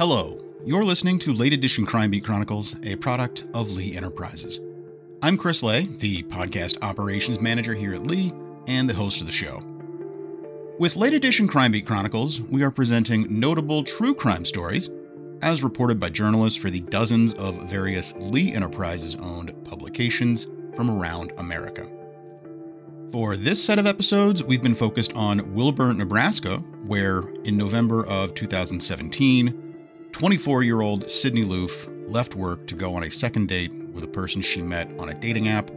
Hello, you're listening to Late Edition Crime Beat Chronicles, a product of Lee Enterprises. I'm Chris Lay, the podcast operations manager here at Lee and the host of the show. With Late Edition Crime Beat Chronicles, we are presenting notable true crime stories as reported by journalists for the dozens of various Lee Enterprises owned publications from around America. For this set of episodes, we've been focused on Wilbur, Nebraska, where in November of 2017, 24 year old Sydney Loofe left work to go on a second date with a person she met on a dating app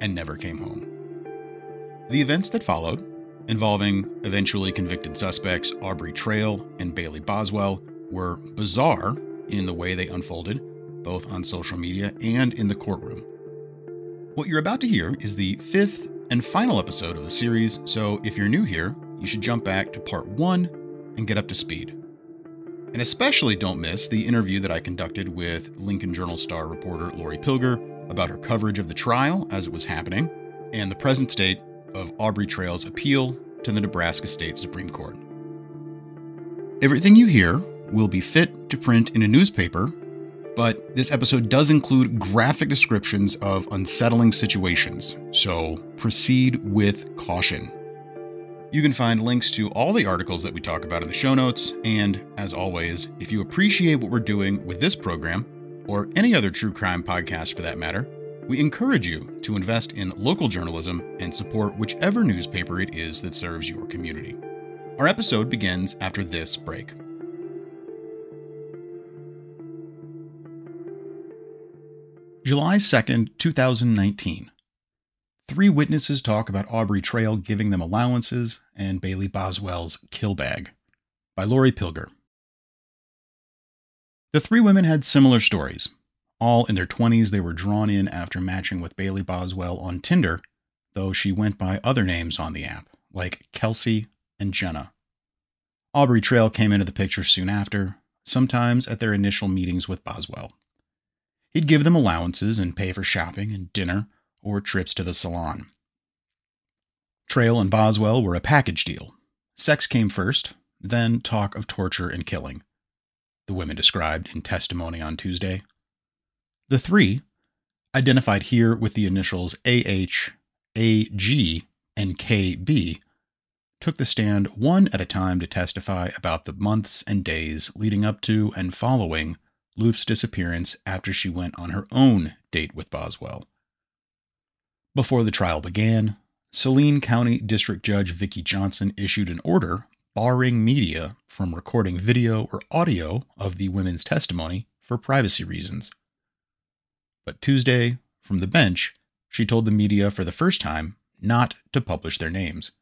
and never came home. The events that followed, involving eventually convicted suspects Aubrey Trail and Bailey Boswell, were bizarre in the way they unfolded, both on social media and in the courtroom. What you're about to hear is the fifth and final episode of the series, so if you're new here, you should jump back to part one and get up to speed. And especially don't miss the interview that I conducted with Lincoln Journal Star reporter Lori Pilger about her coverage of the trial as it was happening and the present state of Aubrey Trail's appeal to the Nebraska State Supreme Court. Everything you hear will be fit to print in a newspaper, but this episode does include graphic descriptions of unsettling situations, so proceed with caution. You can find links to all the articles that we talk about in the show notes. And as always, if you appreciate what we're doing with this program, or any other true crime podcast for that matter, we encourage you to invest in local journalism and support whichever newspaper it is that serves your community. Our episode begins after this break. July 2nd, 2019. Three witnesses talk about Aubrey Trail giving them allowances and Bailey Boswell's kill bag by Lori Pilger. The three women had similar stories. All in their 20s, they were drawn in after matching with Bailey Boswell on Tinder, though she went by other names on the app, like Kelsey and Jenna. Aubrey Trail came into the picture soon after, sometimes at their initial meetings with Boswell. He'd give them allowances and pay for shopping and dinner or trips to the salon. Trail and Boswell were a package deal. Sex came first, then talk of torture and killing, the women described in testimony on Tuesday. The three, identified here with the initials AH, AG, and KB, took the stand one at a time to testify about the months and days leading up to and following Loofe's disappearance after she went on her own date with Boswell. Before the trial began, Saline County District Judge Vicki Johnson issued an order barring media from recording video or audio of the women's testimony for privacy reasons. But Tuesday, from the bench, she told the media for the first time not to publish their names.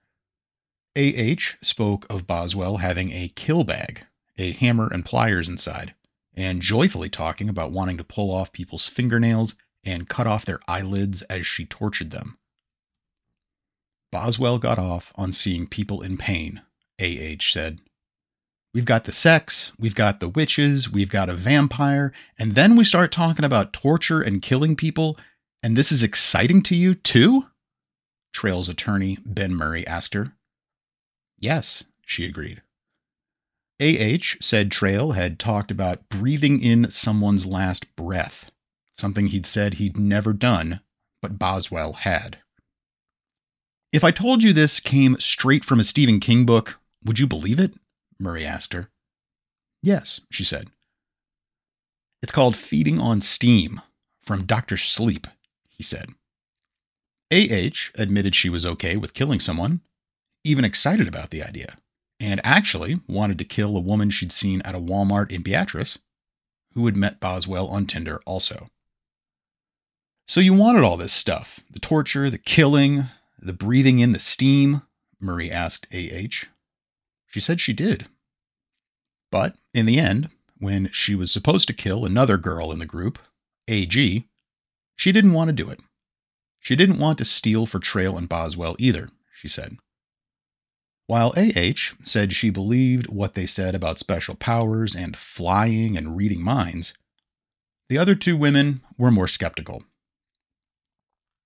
AH spoke of Boswell having a kill bag, a hammer and pliers inside, and joyfully talking about wanting to pull off people's fingernails and cut off their eyelids as she tortured them. Boswell got off on seeing people in pain, AH said. We've got the sex, we've got the witches, we've got a vampire, and then we start talking about torture and killing people, and this is exciting to you too? Trail's attorney, Ben Murray, asked her. Yes, she agreed. AH said Trail had talked about breathing in someone's last breath something he'd said he'd never done, but Boswell had. If I told you this came straight from a Stephen King book, would you believe it? Murray asked her. Yes, she said. It's called Feeding on Steam from Dr. Sleep, he said. AH admitted she was okay with killing someone, even excited about the idea, and actually wanted to kill a woman she'd seen at a Walmart in Beatrice who had met Boswell on Tinder also. So you wanted all this stuff the torture, the killing, the breathing in the steam? Murray asked AH. She said she did. But in the end, when she was supposed to kill another girl in the group, AG, she didn't want to do it. She didn't want to steal for Trail and Boswell either, she said. While AH said she believed what they said about special powers and flying and reading minds, the other two women were more skeptical.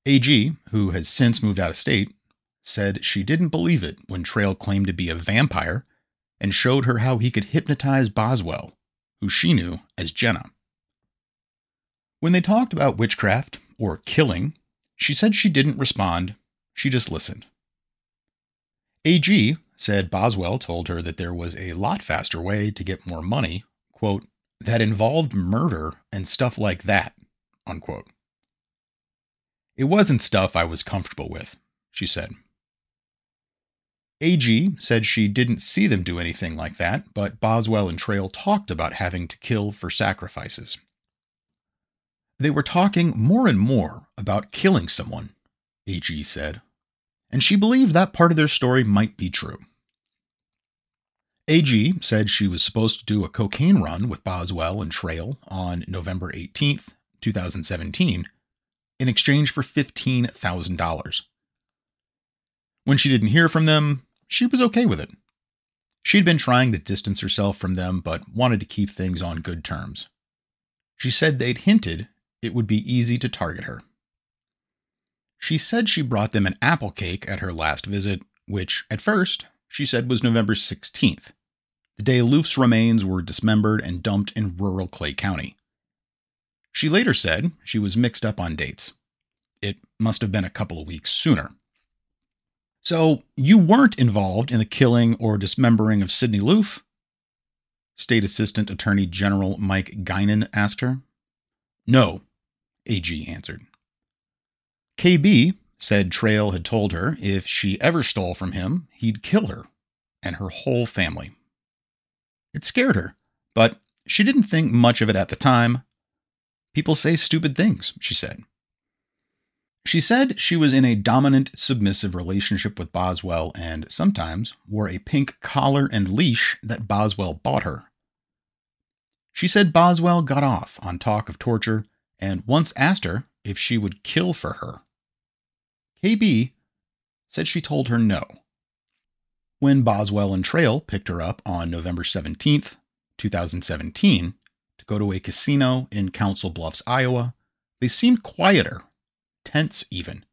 AG, who has since moved out of state, said she didn't believe it when Trail claimed to be a vampire and showed her how he could hypnotize Boswell, who she knew as Jenna. When they talked about witchcraft or killing, she said she didn't respond, she just listened. AG said Boswell told her that there was a lot faster way to get more money, quote, that involved murder and stuff like that, unquote. It wasn't stuff I was comfortable with, she said. AG said she didn't see them do anything like that, but Boswell and Trail talked about having to kill for sacrifices. They were talking more and more about killing someone, AG said, and she believed that part of their story might be true. AG said she was supposed to do a cocaine run with Boswell and Trail on November 18th, 2017, in exchange for $15,000. When she didn't hear from them, she was okay with it. She'd been trying to distance herself from them, but wanted to keep things on good terms. She said they'd hinted it would be easy to target her. She said she brought them an apple cake at her last visit, which, at first, she said was November 16th, the day Loofe's remains were dismembered and dumped in rural Clay County. She later said she was mixed up on dates. It must have been a couple of weeks sooner. So, you weren't involved in the killing or dismembering of Sydney Loofe? State Assistant Attorney General Mike Guinan asked her. No, AG answered. KB said Trail had told her if she ever stole from him, he'd kill her and her whole family. It scared her, but she didn't think much of it at the time. People say stupid things, she said. She said she was in a dominant, submissive relationship with Boswell and sometimes wore a pink collar and leash that Boswell bought her. She said Boswell got off on talk of torture and once asked her if she would kill for her. KB said she told her no. When Boswell and Trail picked her up on November 17th, 2017, to go to a casino in Council Bluffs, Iowa, they seemed quieter tense even.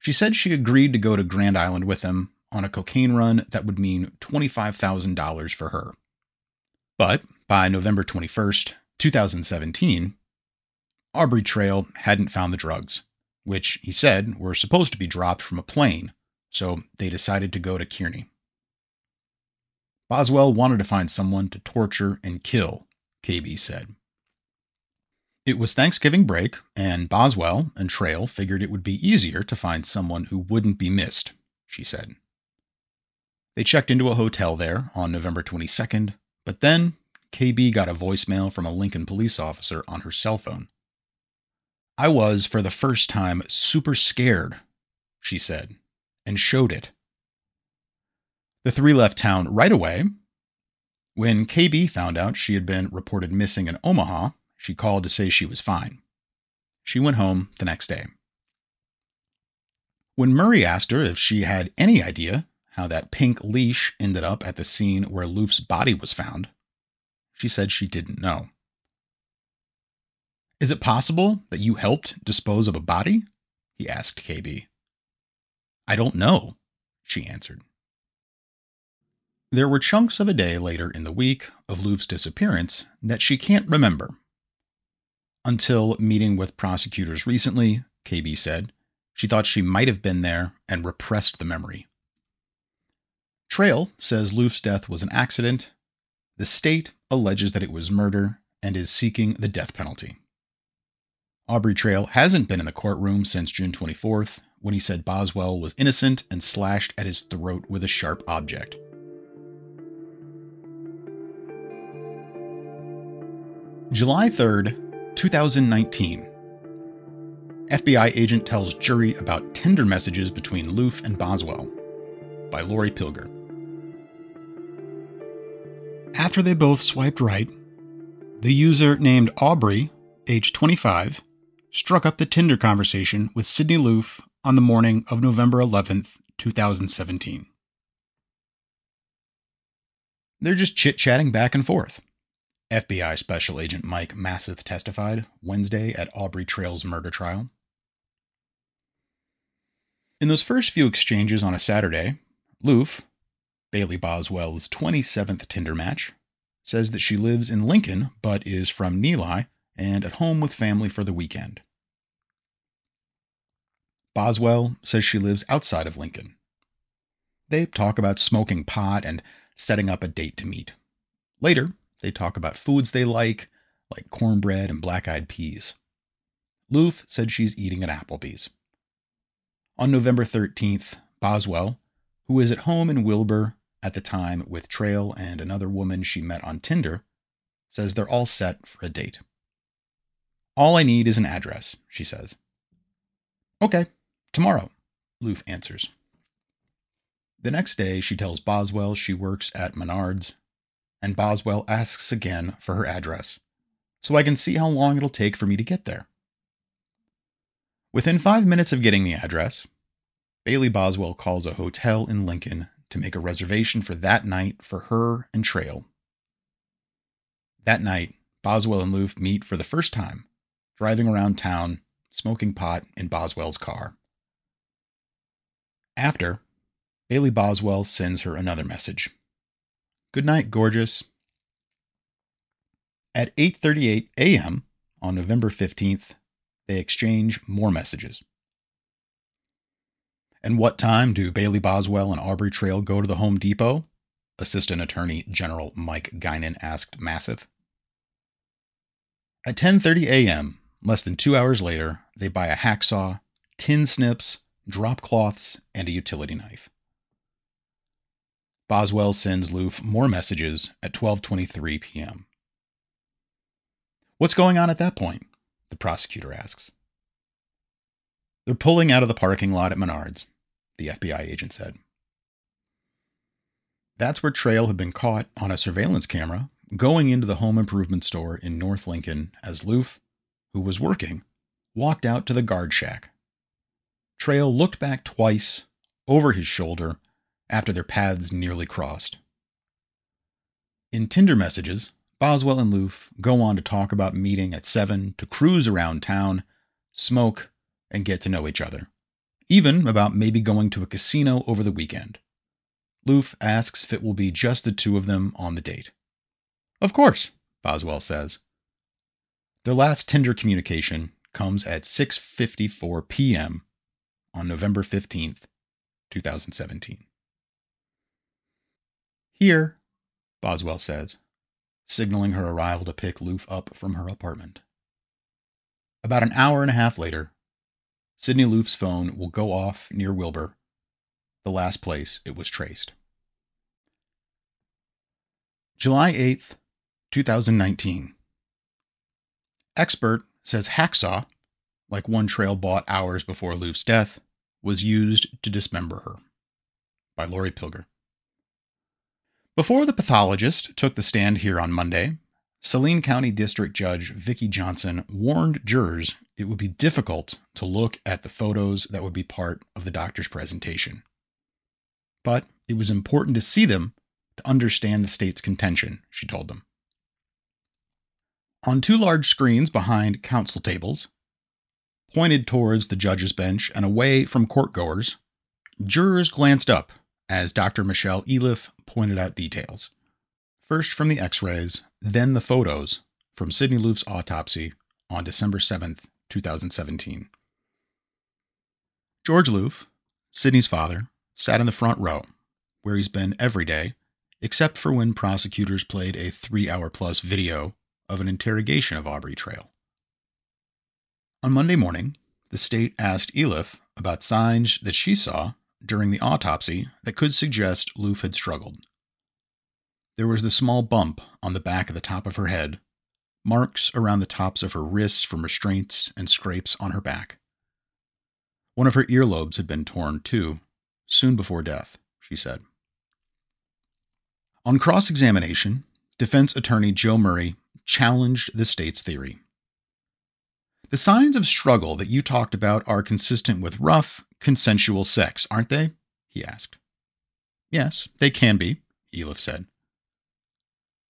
She said she agreed to go to Grand Island with him on a cocaine run that would mean $25,000 for her. But by November 21st, 2017, Aubrey Trail hadn't found the drugs, which he said were supposed to be dropped from a plane, so they decided to go to Kearney. Boswell wanted to find someone to torture and kill, KB said. It was Thanksgiving break, and Boswell and Trail figured it would be easier to find someone who wouldn't be missed, she said. They checked into a hotel there on November 22nd, but then KB got a voicemail from a Lincoln police officer on her cell phone. I was, for the first time, super scared, she said, and showed it. The three left town right away. When KB found out she had been reported missing in Omaha, she called to say she was fine. She went home the next day. When Murray asked her if she had any idea how that pink leash ended up at the scene where Loof's body was found, she said she didn't know. Is it possible that you helped dispose of a body? he asked KB. I don't know, she answered. There were chunks of a day later in the week of Loofe's disappearance that she can't remember until meeting with prosecutors recently, KB said, she thought she might have been there and repressed the memory. Trail says Loofe's death was an accident. The state alleges that it was murder and is seeking the death penalty. Aubrey Trail hasn't been in the courtroom since June 24th, when he said Boswell was innocent and slashed at his throat with a sharp object. July 3rd, 2019. FBI agent tells jury about Tinder messages between Loofe and Boswell by Lori Pilger. After they both swiped right, the user named Aubrey, age 25, struck up the Tinder conversation with Sydney Loofe on the morning of November 11th, 2017. They're just chit chatting back and forth. FBI Special Agent Mike Masseth testified Wednesday at Aubrey Trail's murder trial. In those first few exchanges on a Saturday, Loofe, Bailey Boswell's 27th Tinder match, says that she lives in Lincoln but is from Neligh and at home with family for the weekend. Boswell says she lives outside of Lincoln. They talk about smoking pot and setting up a date to meet. Later, they talk about foods they like, like cornbread and black eyed peas. Loofe said she's eating at Applebee's. On November 13th, Boswell, who is at home in Wilbur at the time with Trail and another woman she met on Tinder, says they're all set for a date. All I need is an address, she says. Okay, tomorrow, Loofe answers. The next day, she tells Boswell she works at Menards, and Boswell asks again for her address, so I can see how long it'll take for me to get there. Within five minutes of getting the address, Bailey Boswell calls a hotel in Lincoln to make a reservation for that night for her and Trail. That night, Boswell and Loofe meet for the first time driving around town, smoking pot in Boswell's car. After, Bailey Boswell sends her another message. Good night, gorgeous. At 8:38 a.m. on November 15th, they exchange more messages. And what time do Bailey Boswell and Aubrey Trail go to the Home Depot? Assistant Attorney General Mike Guinan asked Masseth. At 10:30 a.m., Less than two hours later, they buy a hacksaw, tin snips, drop cloths, and a utility knife. Boswell sends Loofe more messages at 12:23 p.m. What's going on at that point? The prosecutor asks. They're pulling out of the parking lot at Menards, the FBI agent said. That's where Trail had been caught on a surveillance camera going into the home improvement store in North Lincoln as Loofe who was working, walked out to the guard shack. Trail looked back twice, over his shoulder, after their paths nearly crossed. In Tinder messages, Boswell and Loofe go on to talk about meeting at 7 to cruise around town, smoke, and get to know each other. Even about maybe going to a casino over the weekend. Loofe asks if it will be just the two of them on the date. Of course, Boswell says. Their last Tinder communication comes at 6:54 p.m. on November 15th, 2017. Here, Boswell says, signaling her arrival to pick Loofe up from her apartment. About an hour and a half later, Sydney Loofe's phone will go off near Wilbur, the last place it was traced. July 8th, 2019. Expert says hacksaw, like one trail bought hours before Loofe's death, was used to dismember her. By Lori Pilger. Before the pathologist took the stand here on Monday, Saline County District Judge Vicki Johnson warned jurors it would be difficult to look at the photos that would be part of the doctor's presentation. But it was important to see them to understand the state's contention, she told them. On two large screens behind counsel tables, pointed towards the judge's bench and away from courtgoers, jurors glanced up as Dr. Michelle Elieff pointed out details. First from the x rays, then the photos from Sydney Loofe's autopsy on December 7, 2017. George Loofe, Sydney's father, sat in the front row, where he's been every day, except for when prosecutors played a three hour plus video of an interrogation of Aubrey Trail. On Monday morning, the state asked Elieff about signs that she saw during the autopsy that could suggest Loofe had struggled. There was the small bump on the back of the top of her head, marks around the tops of her wrists from restraints and scrapes on her back. One of her earlobes had been torn, too, soon before death, she said. On cross examination, defense attorney Joe Murray challenged the state's theory. The signs of struggle that you talked about are consistent with rough, consensual sex, aren't they? he asked. Yes, they can be, Elieff said.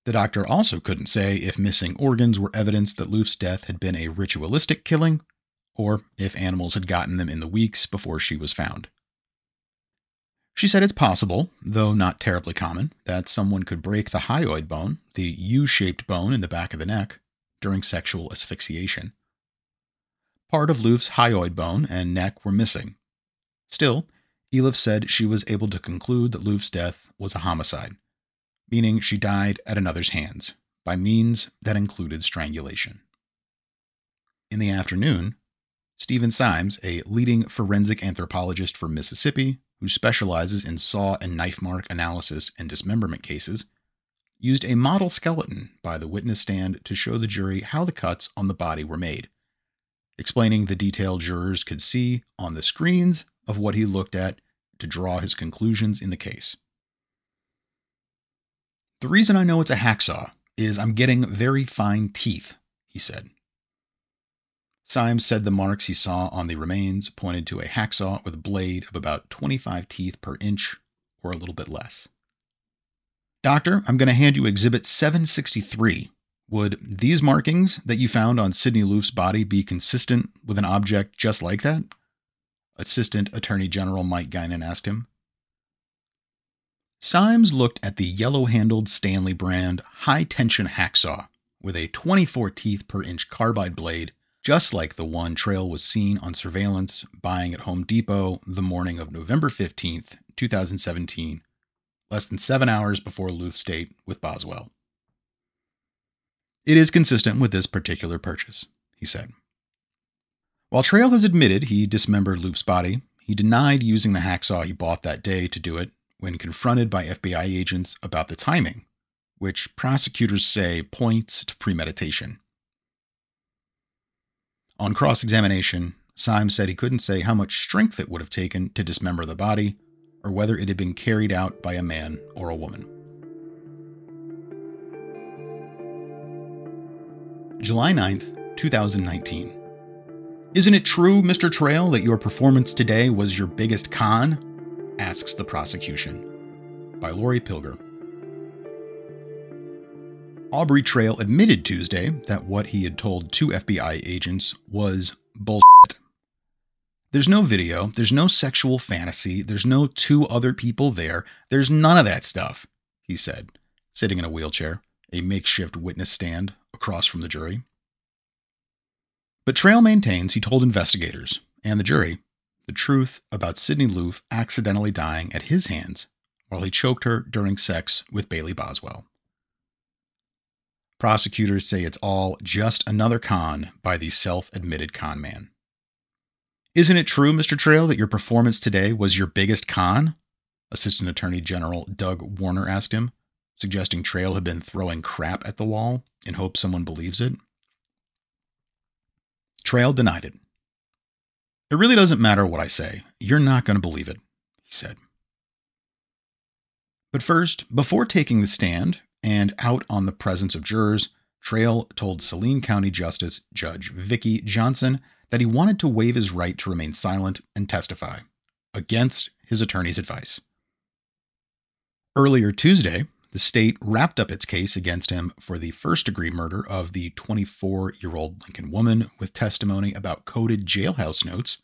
The doctor also couldn't say if missing organs were evidence that Loofe's death had been a ritualistic killing, or if animals had gotten them in the weeks before she was found. She said it's possible, though not terribly common, that someone could break the hyoid bone, the U shaped bone in the back of the neck, during sexual asphyxiation. Part of Loofe's hyoid bone and neck were missing. Still, Elieff said she was able to conclude that Loofe's death was a homicide, meaning she died at another's hands, by means that included strangulation. In the afternoon, Stephen Symes, a leading forensic anthropologist from Mississippi who specializes in saw and knife mark analysis and dismemberment cases, used a model skeleton by the witness stand to show the jury how the cuts on the body were made, explaining the detail jurors could see on the screens of what he looked at to draw his conclusions in the case. The reason I know it's a hacksaw is I'm getting very fine teeth, he said. Symes said the marks he saw on the remains pointed to a hacksaw with a blade of about 25 teeth per inch, or a little bit less. Doctor, I'm going to hand you Exhibit 763. Would these markings that you found on Sydney Loofe's body be consistent with an object just like that? Assistant Attorney General Mike Guinan asked him. Symes looked at the yellow handled Stanley brand high tension hacksaw with a 24 teeth per inch carbide blade just like the one Trail was seen on surveillance buying at Home Depot the morning of November 15th, 2017, less than seven hours before Loofe's date with Boswell. It is consistent with this particular purchase, he said. While Trail has admitted he dismembered Loofe's body, he denied using the hacksaw he bought that day to do it when confronted by FBI agents about the timing, which prosecutors say points to premeditation. On cross examination, Symes said he couldn't say how much strength it would have taken to dismember the body, or whether it had been carried out by a man or a woman. July 9th, 2019. Isn't it true, Mr. Trail, that your performance today was your biggest con? asks the prosecution. By Lori Pilger. Aubrey Trail admitted Tuesday that what he had told two FBI agents was bullshit. There's no video, there's no sexual fantasy, there's no two other people there, there's none of that stuff, he said, sitting in a wheelchair, a makeshift witness stand across from the jury. But Trail maintains he told investigators and the jury the truth about Sydney Loofe accidentally dying at his hands while he choked her during sex with Bailey Boswell. Prosecutors say it's all just another con by the self admitted con man. Isn't it true, Mr. Trail, that your performance today was your biggest con? Assistant Attorney General Doug Warner asked him, suggesting Trail had been throwing crap at the wall in hope someone believes it. Trail denied it. It really doesn't matter what I say. You're not going to believe it, he said. But first, before taking the stand, and out on the presence of jurors, Trail told Saline County Justice Judge Vicki Johnson that he wanted to waive his right to remain silent and testify, against his attorney's advice. Earlier Tuesday, the state wrapped up its case against him for the first degree murder of the 24 year old Lincoln woman with testimony about coded jailhouse notes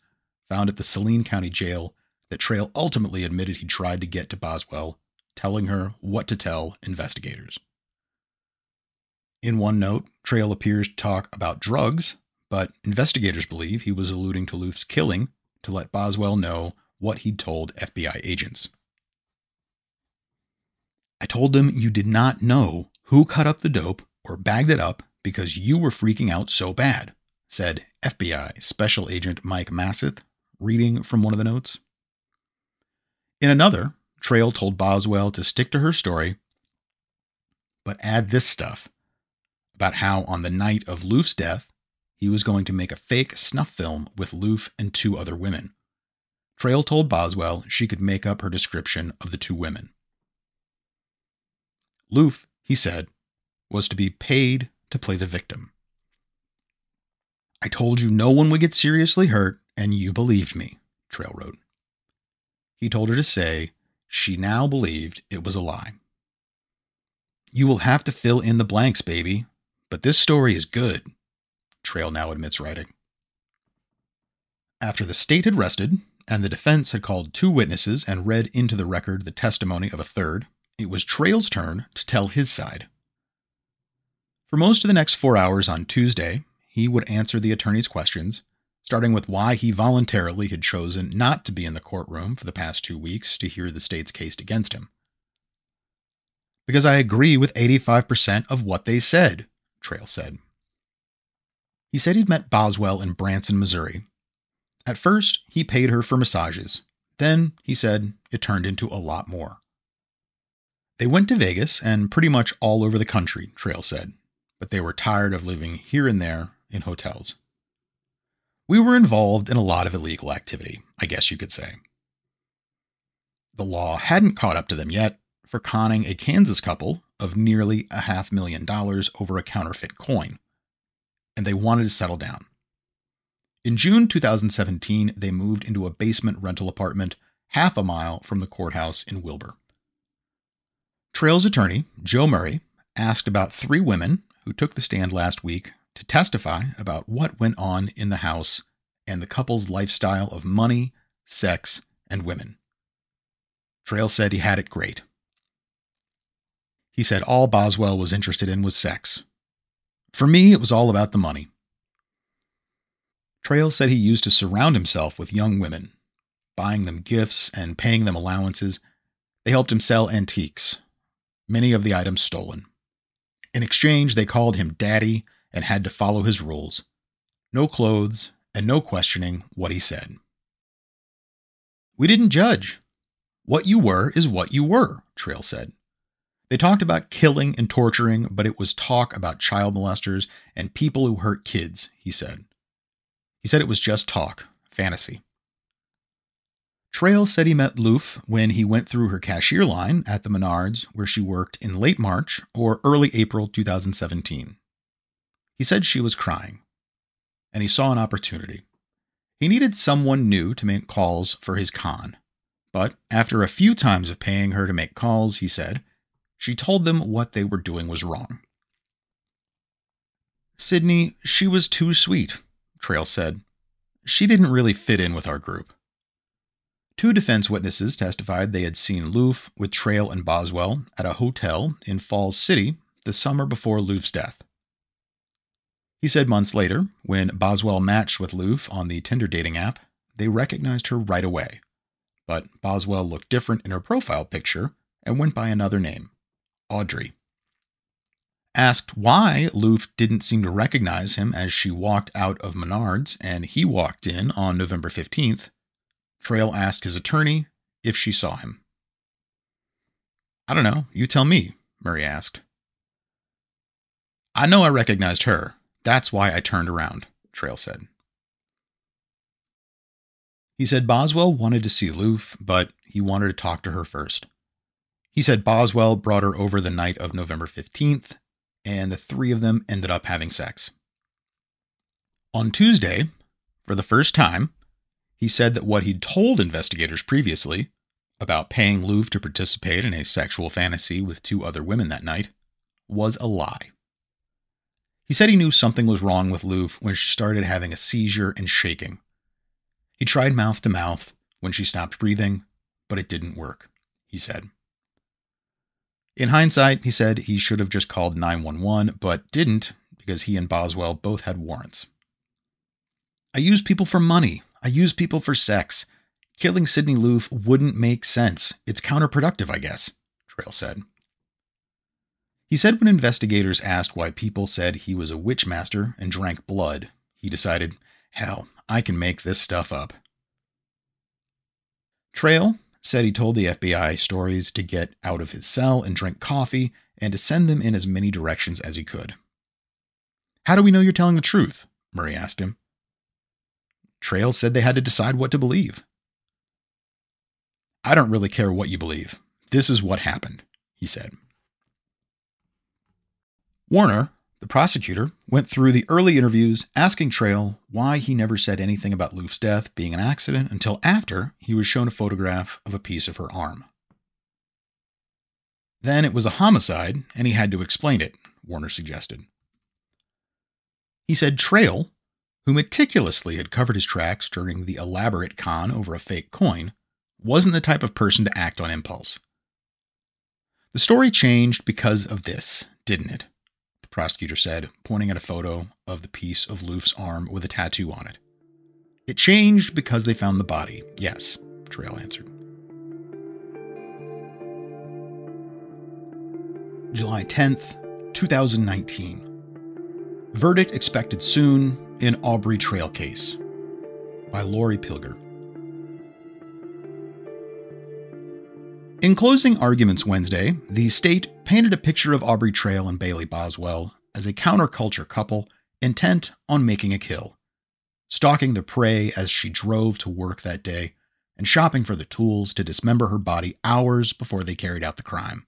found at the Saline County Jail that Trail ultimately admitted he tried to get to Boswell telling her what to tell investigators. In one note, Trail appears to talk about drugs, but investigators believe he was alluding to Loofe's killing to let Boswell know what he'd told FBI agents. I told them you did not know who cut up the dope or bagged it up because you were freaking out so bad, said FBI Special Agent Mike Masseth, reading from one of the notes. In another, Trail told Boswell to stick to her story, but add this stuff about how on the night of Loofe's death, he was going to make a fake snuff film with Loofe and two other women. Trail told Boswell she could make up her description of the two women. Loofe, he said, was to be paid to play the victim. I told you no one would get seriously hurt, and you believed me, Trail wrote. He told her to say she now believed it was a lie. You will have to fill in the blanks, baby, but this story is good, Trail now admits writing. After the state had rested and the defense had called two witnesses and read into the record the testimony of a third, it was Trail's turn to tell his side. For most of the next four hours on Tuesday, he would answer the attorney's questions, starting with why he voluntarily had chosen not to be in the courtroom for the past two weeks to hear the state's case against him. Because I agree with 85% of what they said, Trail said. He said he'd met Boswell in Branson, Missouri. At first, he paid her for massages. Then, he said, it turned into a lot more. They went to Vegas and pretty much all over the country, Trail said, but they were tired of living here and there in hotels. We were involved in a lot of illegal activity, I guess you could say. The law hadn't caught up to them yet for conning a Kansas couple of nearly a half million dollars over a counterfeit coin, and they wanted to settle down. In June 2017, they moved into a basement rental apartment half a mile from the courthouse in Wilbur. Trail's attorney, Joe Murray, asked about three women who took the stand last week to testify about what went on in the house and the couple's lifestyle of money, sex, and women. Trail said he had it great. He said all Boswell was interested in was sex. For me, it was all about the money. Trail said he used to surround himself with young women, buying them gifts and paying them allowances. They helped him sell antiques, many of the items stolen. In exchange, they called him daddy and had to follow his rules no clothes and no questioning what he said. We didn't judge. What you were is what you were, Trail said. They talked about killing and torturing, but it was talk about child molesters and people who hurt kids, he said. He said it was just talk, fantasy. Trail said he met Loofe when he went through her cashier line at the Menards, where she worked in late March or early April 2017. He said she was crying, and he saw an opportunity. He needed someone new to make calls for his con. But after a few times of paying her to make calls, he said, she told them what they were doing was wrong. Sydney, she was too sweet, Trail said. She didn't really fit in with our group. Two defense witnesses testified they had seen Loofe with Trail and Boswell at a hotel in Falls City the summer before Loofe's death. He said months later, when Boswell matched with Loofe on the Tinder dating app, they recognized her right away. But Boswell looked different in her profile picture and went by another name Audrey. Asked why Loofe didn't seem to recognize him as she walked out of Menards and he walked in on November 15th, Trail asked his attorney if she saw him. I don't know, you tell me, Murray asked. I know I recognized her. That's why I turned around, Trail said. He said Boswell wanted to see Loofe, but he wanted to talk to her first. He said Boswell brought her over the night of November 15th, and the three of them ended up having sex. On Tuesday, for the first time, he said that what he'd told investigators previously about paying Loofe to participate in a sexual fantasy with two other women that night was a lie. He said he knew something was wrong with Loofe when she started having a seizure and shaking. He tried mouth to mouth when she stopped breathing, but it didn't work, he said. In hindsight, he said he should have just called 911, but didn't because he and Boswell both had warrants. I use people for money. I use people for sex. Killing Sydney Loofe wouldn't make sense. It's counterproductive, I guess, Trail said. He said when investigators asked why people said he was a witch master and drank blood, he decided, hell, I can make this stuff up. Trail said he told the FBI stories to get out of his cell and drink coffee and to send them in as many directions as he could. How do we know you're telling the truth? Murray asked him. Trail said they had to decide what to believe. I don't really care what you believe. This is what happened, he said. Warner, the prosecutor went through the early interviews asking Trail why he never said anything about Loofe's death being an accident until after he was shown a photograph of a piece of her arm. Then it was a homicide, and he had to explain it, Warner suggested. He said Trail, who meticulously had covered his tracks during the elaborate con over a fake coin, wasn't the type of person to act on impulse. The story changed because of this, didn't it? The prosecutor said, pointing at a photo of the piece of Loofe's arm with a tattoo on it. It changed because they found the body, yes, Trail answered. July 10th, 2019. Verdict expected soon in Aubrey Trail case by Lori Pilger. In closing arguments Wednesday, the state painted a picture of Aubrey Trail and Bailey Boswell as a counterculture couple intent on making a kill, stalking the prey as she drove to work that day and shopping for the tools to dismember her body hours before they carried out the crime.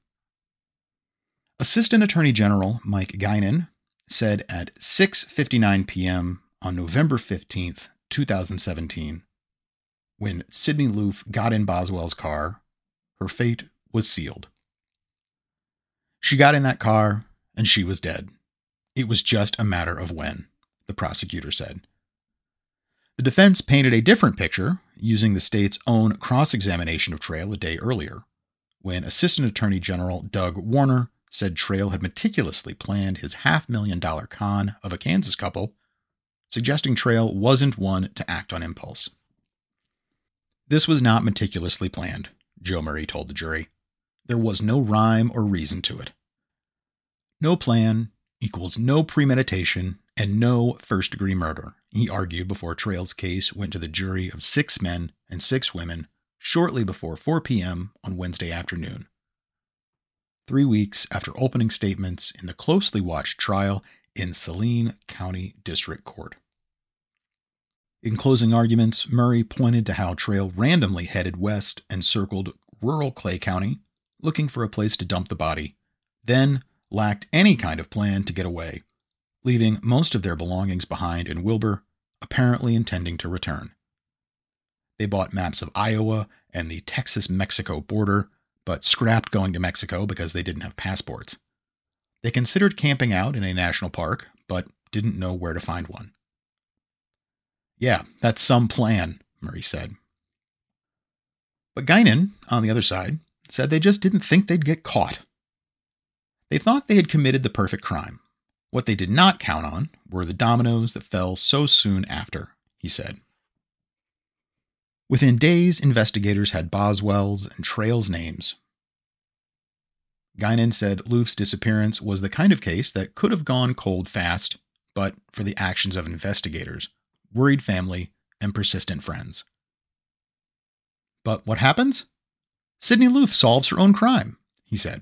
Assistant Attorney General Mike Guinan said at 6:59 p.m. on November 15th, 2017, when Sydney Loofe got in Boswell's car, her fate was sealed. She got in that car and she was dead. It was just a matter of when, the prosecutor said. The defense painted a different picture using the state's own cross examination of Trail a day earlier, when Assistant Attorney General Doug Warner said Trail had meticulously planned his half million dollar con of a Kansas couple, suggesting Trail wasn't one to act on impulse. This was not meticulously planned, Joe Murray told the jury. There was no rhyme or reason to it. No plan equals no premeditation and no first degree murder, he argued before Trail's case went to the jury of six men and six women shortly before 4 p.m. on Wednesday afternoon three weeks after opening statements in the closely watched trial in Saline County District Court. In closing arguments, Murray pointed to how Trail randomly headed west and circled rural Clay County, looking for a place to dump the body, then lacked any kind of plan to get away, leaving most of their belongings behind in Wilbur, apparently intending to return. They bought maps of Iowa and the Texas Mexico border but scrapped going to Mexico because they didn't have passports. They considered camping out in a national park, but didn't know where to find one. Yeah, that's some plan, Murray said. But Guinan, on the other side, said they just didn't think they'd get caught. They thought they had committed the perfect crime. What they did not count on were the dominoes that fell so soon after, he said. Within days, investigators had Boswell's and Trail's names. Guinan said Loofe's disappearance was the kind of case that could have gone cold fast, but for the actions of investigators, worried family, and persistent friends. But what happens? Sydney Loofe solves her own crime, he said,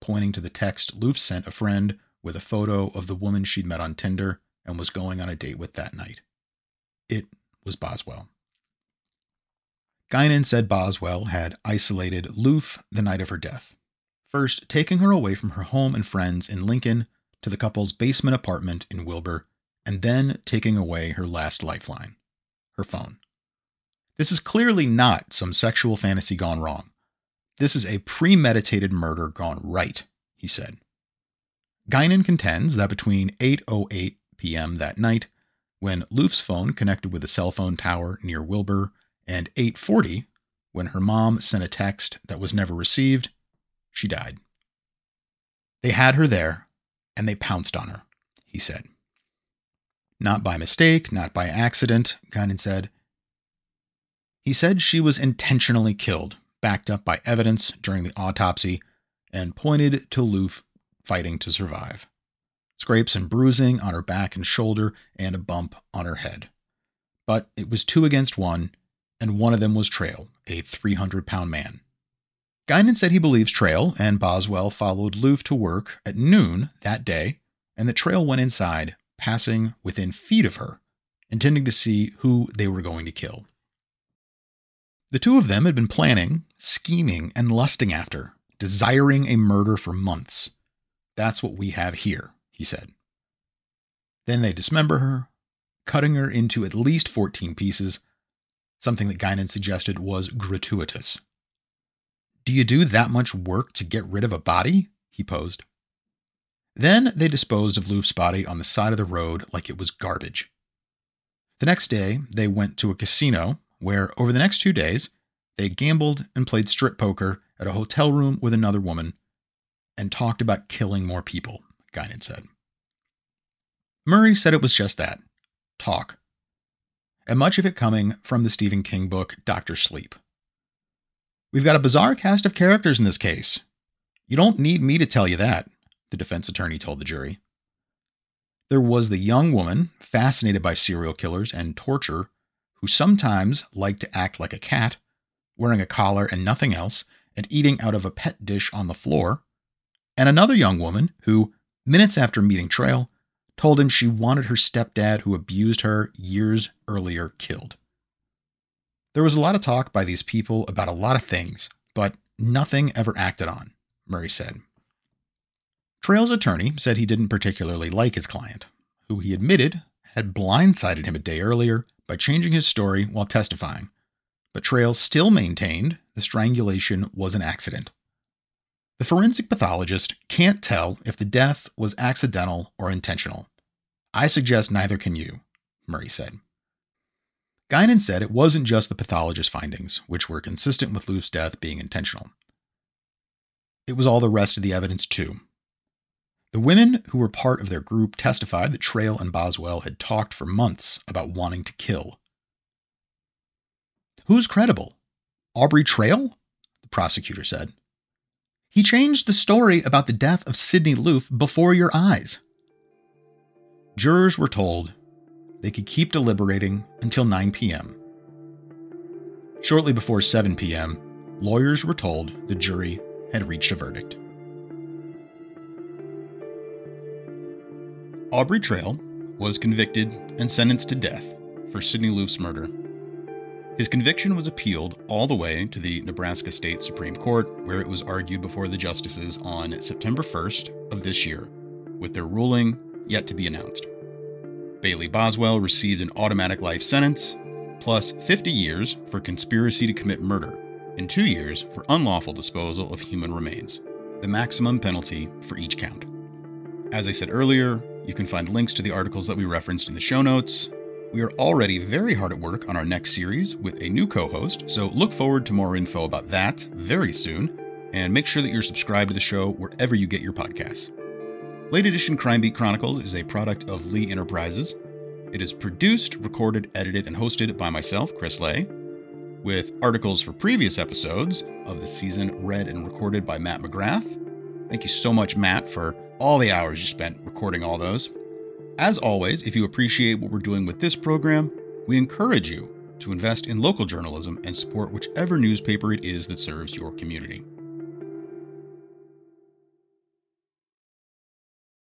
pointing to the text Loofe sent a friend with a photo of the woman she'd met on Tinder and was going on a date with that night. It was Boswell. Guinan said Boswell had isolated Loofe the night of her death, first taking her away from her home and friends in Lincoln to the couple's basement apartment in Wilbur, and then taking away her last lifeline, her phone. This is clearly not some sexual fantasy gone wrong. This is a premeditated murder gone right, he said. Guinan contends that between 8:08 p.m. that night, when Loofe's phone connected with a cell phone tower near Wilbur and 840, when her mom sent a text that was never received, she died. They had her there, and they pounced on her, he said. Not by mistake, not by accident, Guinan said. He said she was intentionally killed, backed up by evidence during the autopsy, and pointed to Loofe fighting to survive. Scrapes and bruising on her back and shoulder, and a bump on her head. But it was two against one, and one of them was Trail, a 300 pound man. Guinan said he believes Trail and Boswell followed Loofe to work at noon that day, and that Trail went inside, passing within feet of her, intending to see who they were going to kill. The two of them had been planning, scheming, and lusting after, desiring a murder for months. That's what we have here, he said. Then they dismember her, cutting her into at least 14 pieces something that Guinan suggested was gratuitous. Do you do that much work to get rid of a body? he posed. Then they disposed of Loofe's body on the side of the road like it was garbage. The next day, they went to a casino where, over the next two days, they gambled and played strip poker at a hotel room with another woman and talked about killing more people, Guinan said. Murray said it was just that talk. And much of it coming from the Stephen King book, Dr. Sleep. We've got a bizarre cast of characters in this case. You don't need me to tell you that, the defense attorney told the jury. There was the young woman fascinated by serial killers and torture who sometimes liked to act like a cat, wearing a collar and nothing else, and eating out of a pet dish on the floor, and another young woman who, minutes after meeting Trail, told him she wanted her stepdad, who abused her years earlier, killed. There was a lot of talk by these people about a lot of things, but nothing ever acted on, Murray said. Trail's attorney said he didn't particularly like his client, who he admitted had blindsided him a day earlier by changing his story while testifying, but Trail still maintained the strangulation was an accident. The forensic pathologist can't tell if the death was accidental or intentional. I suggest neither can you, Murray said. Guinan said it wasn't just the pathologist's findings, which were consistent with Loofe's death being intentional. It was all the rest of the evidence, too. The women who were part of their group testified that Trail and Boswell had talked for months about wanting to kill. Who's credible? Aubrey Trail? The prosecutor said. He changed the story about the death of Sydney Loofe before your eyes. Jurors were told they could keep deliberating until 9 p.m. Shortly before 7 p.m., lawyers were told the jury had reached a verdict. Aubrey Trail was convicted and sentenced to death for Sydney Loofe's murder. His conviction was appealed all the way to the Nebraska State Supreme Court, where it was argued before the justices on September 1st of this year, with their ruling yet to be announced. Bailey Boswell received an automatic life sentence, plus 50 years for conspiracy to commit murder, and two years for unlawful disposal of human remains, the maximum penalty for each count. As I said earlier, you can find links to the articles that we referenced in the show notes. We are already very hard at work on our next series with a new co host, so look forward to more info about that very soon. And make sure that you're subscribed to the show wherever you get your podcasts. Late Edition Crime Beat Chronicles is a product of Lee Enterprises. It is produced, recorded, edited, and hosted by myself, Chris Lay, with articles for previous episodes of the season read and recorded by Matt McGrath. Thank you so much, Matt, for all the hours you spent recording all those. As always, if you appreciate what we're doing with this program, we encourage you to invest in local journalism and support whichever newspaper it is that serves your community.